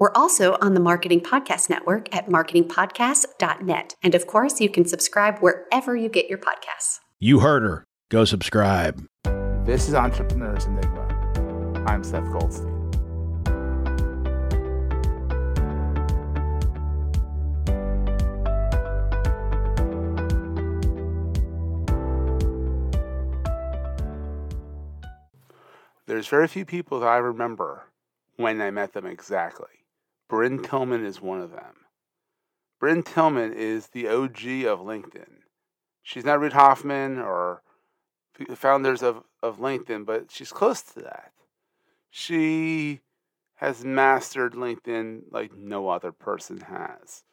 We're also on the Marketing Podcast Network at marketingpodcast.net. And of course, you can subscribe wherever you get your podcasts. You heard her. Go subscribe. This is Entrepreneurs Enigma. I'm Seth Goldstein. There's very few people that I remember when I met them exactly. Brynne Tillman is one of them. Brynne Tillman is the OG of LinkedIn. She's not Reid Hoffman or the founders of, of LinkedIn, but she's close to that. She has mastered LinkedIn like no other person has.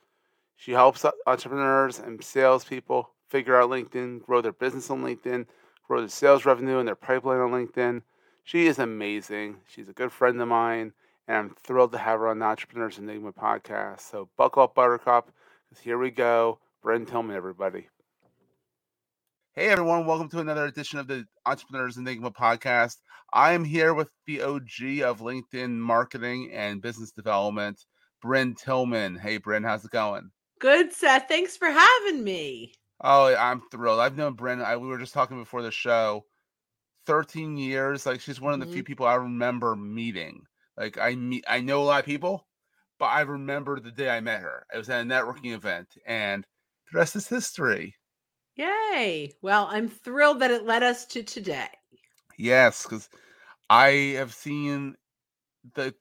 She helps entrepreneurs and salespeople figure out LinkedIn, grow their business on LinkedIn, grow their sales revenue and their pipeline on LinkedIn. She is amazing. She's a good friend of mine and I'm thrilled to have her on the Entrepreneurs Enigma podcast. So buckle up, Buttercup, because here we go. Brynne Tillman, everybody. Hey, everyone. Welcome to another edition of the Entrepreneurs Enigma podcast. I am here with the OG of LinkedIn marketing and business development, Brynne Tillman. Hey, Brynne, how's it going? Good, Seth. Thanks for having me. Oh, I'm thrilled. I've known Brynne. I, we were just talking before the show. 13 years. Like, she's one of the mm-hmm. few people I remember meeting like I meet, I know a lot of people, but I remember the day I met her. It was at a networking event, and the rest is history. Yay! Well, I'm thrilled that it led us to today. Yes, because I have seen the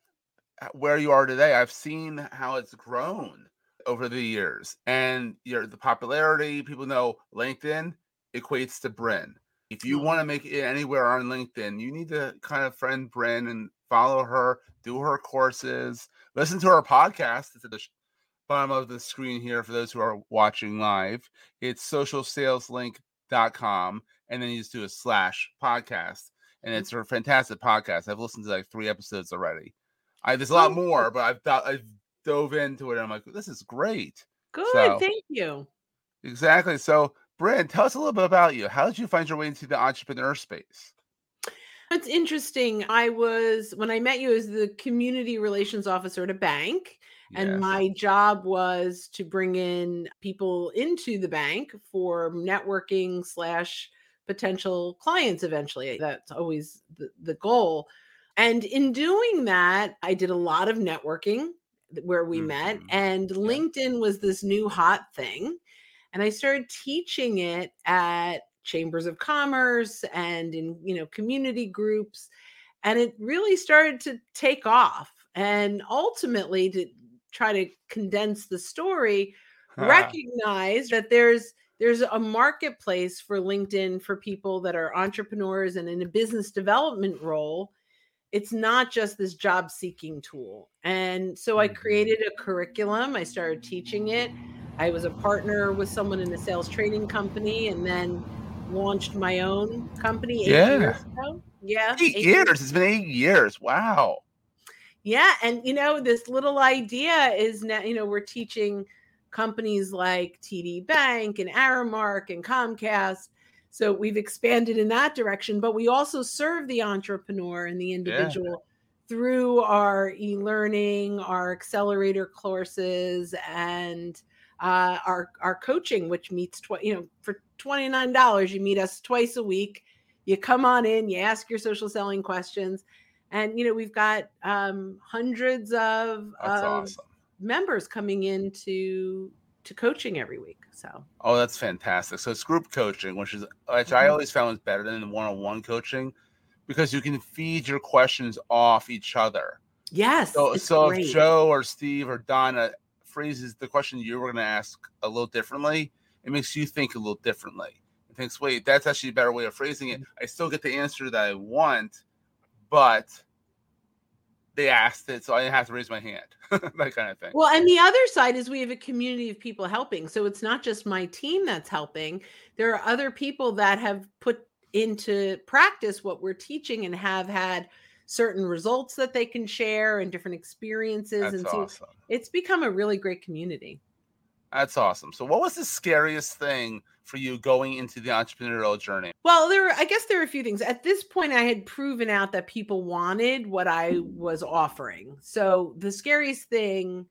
where you are today. I've seen how it's grown over the years, and your the popularity. People know LinkedIn equates to Brynne. If you mm-hmm. want to make it anywhere on LinkedIn, you need to kind of friend Brynne and follow her, do her courses, listen to her podcast. It's at the bottom of the screen here for those who are watching live. It's socialsaleslink.com, and then you just do a slash podcast. And mm-hmm. it's a fantastic podcast. I've listened to like three episodes already. I, there's a lot oh. more, but I've I've dove into it. I'm like, this is great. Good, so, thank you. Exactly. So, Brynne, tell us a little bit about you. How did you find your way into the entrepreneur space? It's interesting. I was when I met you as the community relations officer at a bank, and my job was to bring in people into the bank for networking slash potential clients eventually. That's always the, the goal. And in doing that, I did a lot of networking where we mm-hmm. met, and. LinkedIn was this new hot thing. And I started teaching it at chambers of commerce and in you know community groups and it really started to take off and ultimately to try to condense the story huh. recognize that there's there's a marketplace for linkedin for people that are entrepreneurs and in a business development role it's not just this job seeking tool and so i mm-hmm. created a curriculum i started teaching it i was a partner with someone in a sales training company and then launched my own company eight yeah. years ago. Yeah. Eight, eight years. years. It's been eight years. Wow. Yeah. And, you know, this little idea is now, you know, we're teaching companies like TD Bank and Aramark and Comcast. So we've expanded in that direction, but we also serve the entrepreneur and the individual yeah. through our e learning, our accelerator courses, and uh, our our coaching, which meets tw- you know for twenty nine dollars, you meet us twice a week. You come on in, you ask your social selling questions, and you know we've got um, hundreds of, of awesome. members coming into to coaching every week. So oh, that's fantastic. So it's group coaching, which is which mm-hmm. I always found was better than the one on one coaching because you can feed your questions off each other. Yes. So, so if Joe or Steve or Donna phrases the question you were going to ask a little differently, it makes you think a little differently. It thinks, wait, that's actually a better way of phrasing it. I still get the answer that I want, but they asked it, so I didn't have to raise my hand. that kind of thing. Well, and the other side is we have a community of people helping. So it's not just my team that's helping. There are other people that have put into practice what we're teaching and have had certain results that they can share and different experiences. That's and so awesome. it's become a really great community. That's awesome. So, what was the scariest thing for you going into the entrepreneurial journey? Well, there, I guess there are a few things. At this point, I had proven out that people wanted what I mm. was offering. So, the scariest thing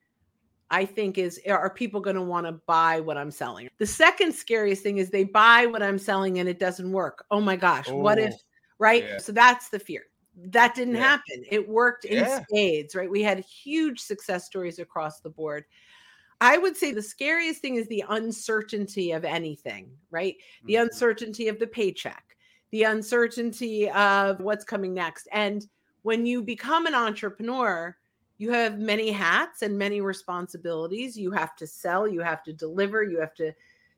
I think is are people going to want to buy what I'm selling? The second scariest thing is they buy what I'm selling and it doesn't work. Oh my gosh, what if, Oh, right? yeah. So that's the fear. That didn't Yeah. happen. It worked in Yeah. spades, right? We had huge success stories across the board. I would say the scariest thing is the uncertainty of anything, right? The Mhm. uncertainty of the paycheck, the uncertainty of what's coming next. And when you become an entrepreneur, you have many hats and many responsibilities. You have to sell, you have to deliver, you have to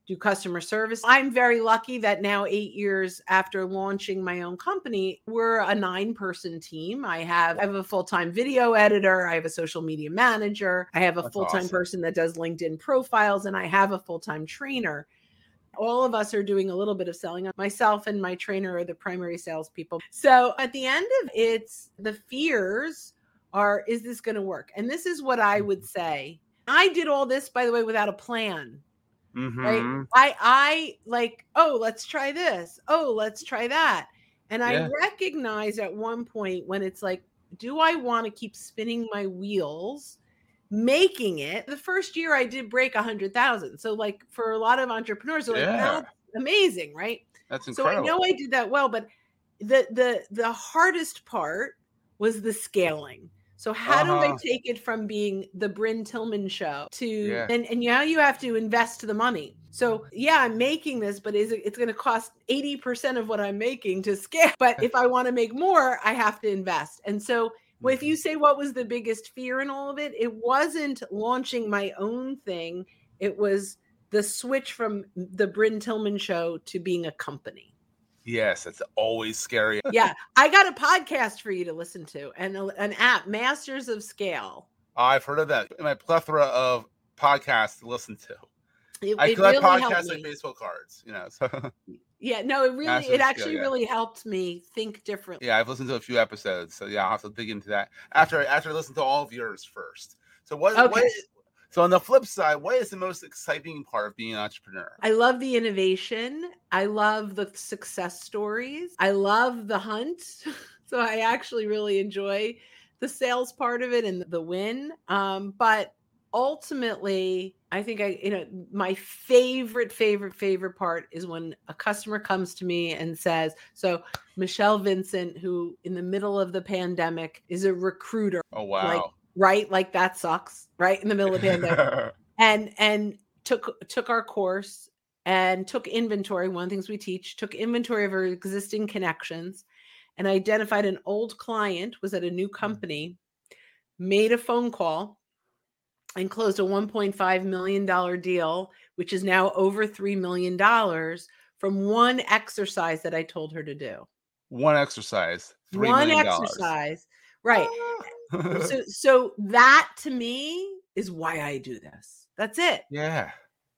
do customer service. I'm very lucky that now, eight years after launching my own company, we're a nine person team. I have, I have a full time video editor, I have a social media manager, I have a full time awesome. person that does LinkedIn profiles, and I have a full time trainer. All of us are doing a little bit of selling. Myself and my trainer are the primary salespeople. So at the end of it's the fears are is this going to work? And this is what I would mm-hmm. say. I did all this, by the way, without a plan right? Mhm. i i like oh let's try this. Oh let's try that. And i recognize at one point when it's like do i want to keep spinning my wheels making it? The first year i did break a hundred thousand. So like for a lot of entrepreneurs they're like Yeah. that's amazing right? That's incredible. so i know i did that well but the the the hardest part was the scaling so how do I Uh-huh. take it from being the Brynne Tillman show to Yeah. and and now you have to invest the money. So yeah, I'm making this, but is it, it's going to cost 80% of what I'm making to scale. But if I want to make more, I have to invest. And so if you Mm-hmm. say what was the biggest fear in all of it, it wasn't launching my own thing. It was the switch from the Brynne Tillman show to being a company. Yes, it's always scary. Yeah, I got a podcast for you to listen to and a- an app, Masters of Scale. I've heard of that. In my plethora of podcasts to listen to. It, I collect really podcasts like baseball cards, you know. So Yeah, no, it really, Masters it of Scale, actually yeah. really helped me think differently. yeah, I've listened to a few episodes. So yeah, I'll have to dig into that after after I listen to all of yours first. So what, what Okay. So on the flip side, what is the most exciting part of being an entrepreneur? I love the innovation. I love the success stories. I love the hunt. so I actually really enjoy the sales part of it and the win. Um, but ultimately, I think I, you know, my favorite, favorite, favorite part is when a customer comes to me and says, So Michelle Vincent, who in the middle of the pandemic is a recruiter, Oh wow. Right? Like that sucks, right? In the middle of the pandemic. and and took took our course and took inventory one of the things we teach took inventory of our existing connections and identified an old client was at a new mm. company made a phone call and closed a 1.5 million dollar deal which is now over 3 million dollars from one exercise that i told her to do One exercise. Three one million dollars. exercise right so so that to me is why i do this that's it yeah.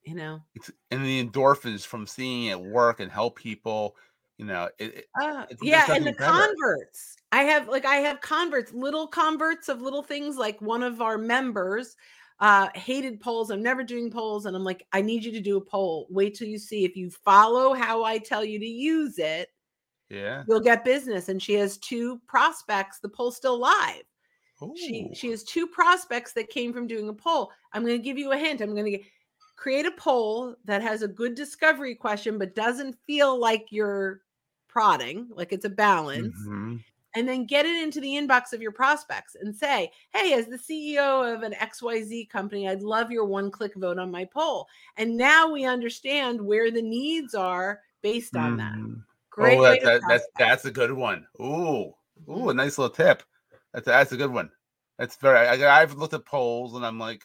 you know It's, and the endorphins from seeing it work and help people, you know, it, it- Uh, It's- yeah, and the better. converts. I have like I have converts, little converts of little things. Like one of our members uh hated polls. I'm never doing polls, and I'm like, I need you to do a poll. Wait till you see if you follow how I tell you to use it, yeah. you'll get business. And she has two prospects. The poll's still live. She Ooh. she has two prospects that came from doing a poll. I'm going to give you a hint. I'm going to create a poll that has a good discovery question, but doesn't feel like you're prodding, like it's a balance, Mhm. and then get it into the inbox of your prospects and say, "Hey, as the CEO of an XYZ company, I'd love your one-click vote on my poll." And now we understand where the needs are based on that. Mhm. Great oh, way that, that, that's that's a good one. Ooh, ooh, a nice little tip. That's that's a good one. That's very. I, I've looked at polls and I'm like,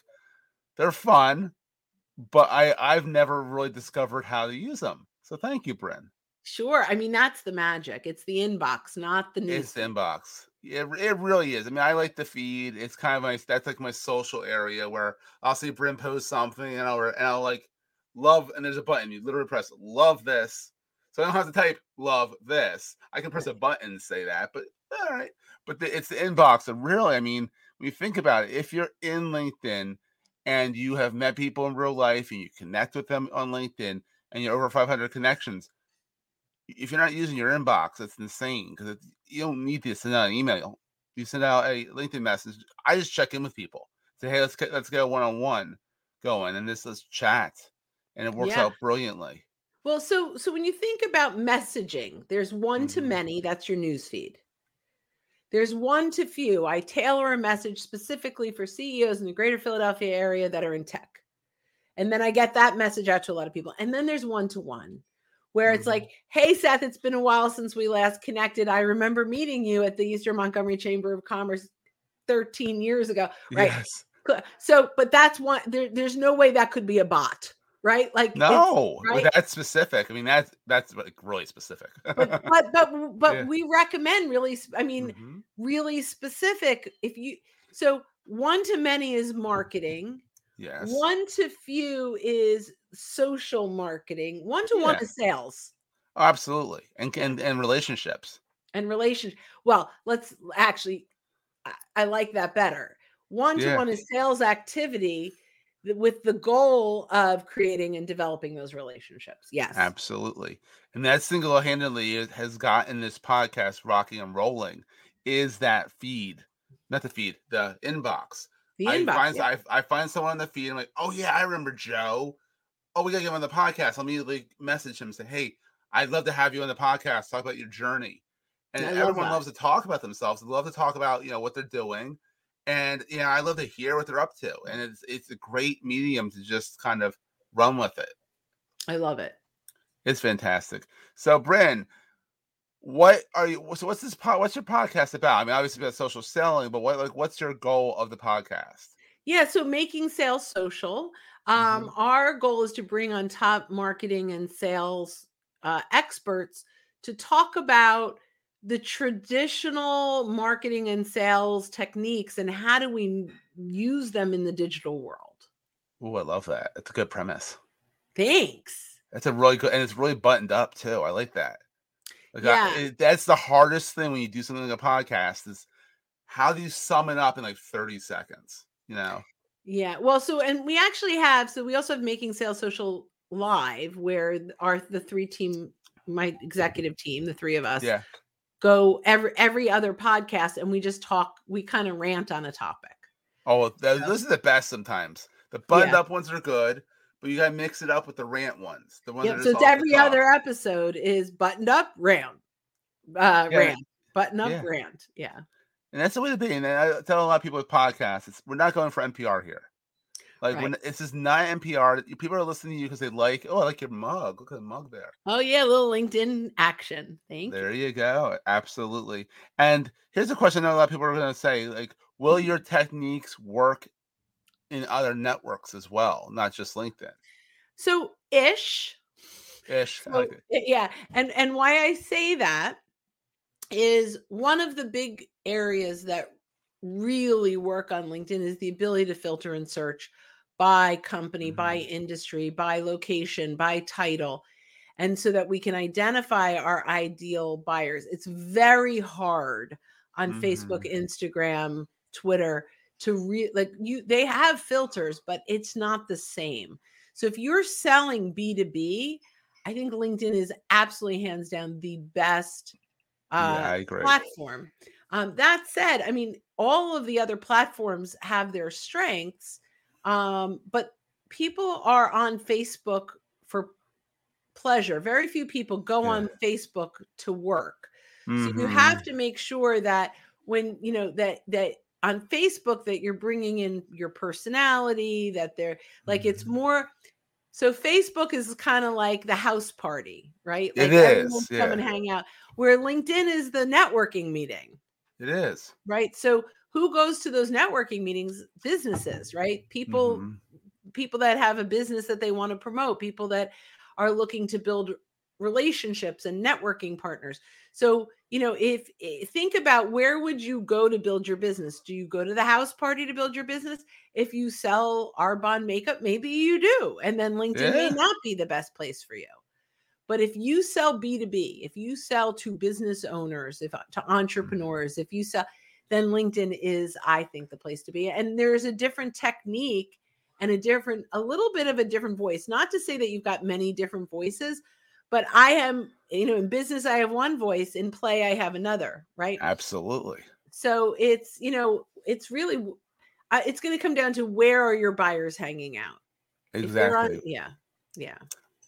they're fun, but I I've never really discovered how to use them. So thank you, Brynne. Sure. I mean, that's the magic. It's the inbox, not the news. It's the inbox. It, it really is. I mean, I like the feed. It's kind of my that's like my social area where I'll see Brynne post something and I'll and I'll like love and there's a button. You literally press love this. So I don't have to type love this. I can press a button and say that, but all right. But the, it's the inbox. And really, I mean, when you think about it, if you're in LinkedIn and you have met people in real life and you connect with them on LinkedIn and you're over 500 connections, if you're not using your inbox, that's insane because you don't need to send out an email. You send out a LinkedIn message. I just check in with people. Say, hey, let's get let's get a one on one going, and this let's chat, and it works yeah. out brilliantly. Well, so so when you think about messaging, there's one mm-hmm. to many. That's your news feed. There's one to few. I tailor a message specifically for CEOs in the greater Philadelphia area that are in tech. And then I get that message out to a lot of people. And then there's one to one where it's mm-hmm. like, hey, Seth, it's been a while since we last connected. I remember meeting you at the Eastern Montgomery Chamber of Commerce 13 years ago. Right. Yes. So, but that's one, there, there's no way that could be a bot. Right, like no, right? that's specific. I mean, that's that's like really specific. but but but, but yeah. we recommend really. I mean, mm-hmm. really specific. If you so one to many is marketing, Yes. One to few is social marketing. One to one is sales. Oh, absolutely. And, and and relationships. And relation. Well, let's actually I, I like that better. One to one is sales activity with the goal of creating and developing those relationships. Yes. Absolutely. And that single-handedly has gotten this podcast rocking and rolling is that feed, not the feed, the inbox the I find yeah. I, I find someone on the feed. I'm like, oh yeah, I remember Joe. Oh, we gotta get him on the podcast. I'll immediately message him and say, hey, I'd love to have you on the podcast. Talk about your journey. And everyone loves to talk about themselves. They love to talk about you know what they're doing, and you know I love to hear what they're up to. And it's it's a great medium to just kind of run with it. I love it. It's fantastic. So, Brynne, what are you so what's this pod what's your podcast about i mean obviously about social selling but what like what's your goal of the podcast yeah so making sales social um mm-hmm. our goal is to bring on top marketing and sales uh, experts to talk about the traditional marketing and sales techniques and how do we use them in the digital world oh i love that it's a good premise thanks that's a really good and it's really buttoned up too i like that like yeah. I, it, that's the hardest thing when you do something like a podcast is how do you sum it up in like 30 seconds, you know? Yeah. Well, so and we actually have so we also have making sales social live where our the three team my executive team, the three of us, yeah, go every every other podcast and we just talk, we kind of rant on a topic. Oh, that, those are the best sometimes. The buttoned yeah. up ones are good but you gotta mix it up with the rant ones. The ones yep, so it's every other episode is buttoned up rant, uh, yeah. rant, button up yeah. rant. Yeah, and that's the way to be. And I tell a lot of people with podcasts, it's, we're not going for NPR here. Like right. when this is not NPR, people are listening to you because they like, oh, I like your mug. Look at the mug there. Oh yeah, a little LinkedIn action. Thank there you. you go. Absolutely. And here's a question that a lot of people are going to say, like, will mm-hmm. your techniques work in other networks as well, not just LinkedIn. So ish. Ish. So, like yeah. And and why I say that is one of the big areas that really work on LinkedIn is the ability to filter and search by company, mm-hmm. by industry, by location, by title. And so that we can identify our ideal buyers. It's very hard on mm-hmm. Facebook, Instagram, Twitter to re like you they have filters but it's not the same so if you're selling b2b i think linkedin is absolutely hands down the best uh, yeah, platform um, that said i mean all of the other platforms have their strengths um, but people are on facebook for pleasure very few people go yeah. on facebook to work mm-hmm. so you have mm-hmm. to make sure that when you know that that on Facebook that you're bringing in your personality, that they're like it's mm-hmm. more. So Facebook is kind of like the house party, right? Like it is. Yeah. Come and hang out. Where LinkedIn is the networking meeting. It is. Right. So who goes to those networking meetings? Businesses, right? People, mm-hmm. people that have a business that they want to promote, people that are looking to build relationships and networking partners. So, you know, if, if eh, think about where would you go to build your business? Do you go to the house party to build your business? If you sell Arbonne makeup, maybe you do. And then LinkedIn yeah. may not be the best place for you. But if you sell B2B, if you sell to business owners, if to mm-hmm. entrepreneurs, if you sell then LinkedIn is I think the place to be. And there's a different technique and a different a little bit of a different voice. Not to say that you've got many different voices, but I am, you know, in business I have one voice, in play I have another, right? Absolutely. So it's, you know, it's really uh, it's going to come down to where are your buyers hanging out? Exactly. On, yeah. Yeah.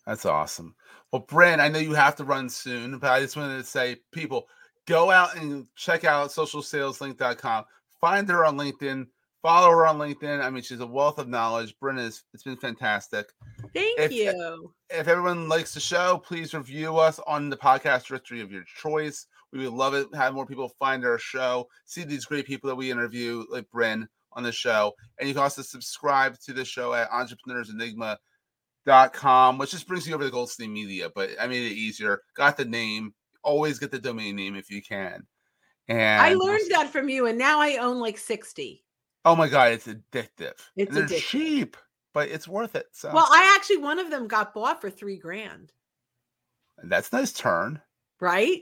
That's awesome. Well, Brynne, I know you have to run soon, but I just wanted to say, people, go out and check out socialsaleslink.com. Find her on LinkedIn. Follow her on LinkedIn. I mean, she's a wealth of knowledge. Brynne is it's been fantastic. Thank if, you. If everyone likes the show, please review us on the podcast directory of your choice. We would love it. Have more people find our show, see these great people that we interview, like Brynne on the show. And you can also subscribe to the show at entrepreneursenigma.com, which just brings you over to Goldstein Media. But I made it easier. Got the name. Always get the domain name if you can. And I learned that from you, and now I own like 60. Oh my god, it's addictive. It's they're addictive. cheap, but it's worth it. So well, I actually one of them got bought for three grand. That's nice turn. Right?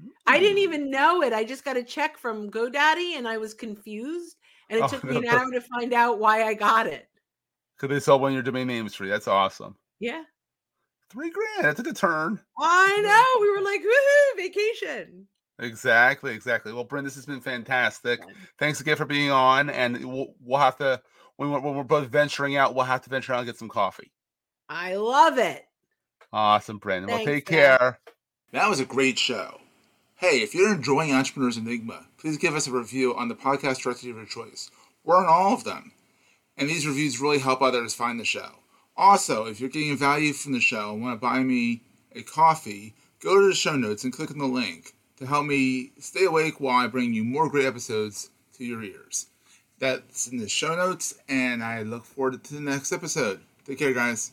Mm-hmm. I didn't mm. even know it. I just got a check from GoDaddy and I was confused. And it oh, took me an hour to find out why I got it. Because they sell one of your domain names free. That's awesome. Yeah. Three grand. That's a good turn. I know. We were like, woohoo, vacation. Exactly, exactly. Well, Brynne, this has been fantastic. Thanks again for being on, and we'll we'll have to when we're, when we're both venturing out, we'll have to venture out and get some coffee. I love it. Awesome, Brynne. Well, take care. That was a great show. Hey, if you're enjoying Entrepreneurs Enigma, please give us a review on the podcast directory of your choice. We're on all of them, and these reviews really help others find the show. Also, if you're getting value from the show and want to buy me a coffee, go to the show notes and click on the link to help me stay awake while I bring you more great episodes to your ears. That's in the show notes, and I look forward to the next episode. Take care, guys.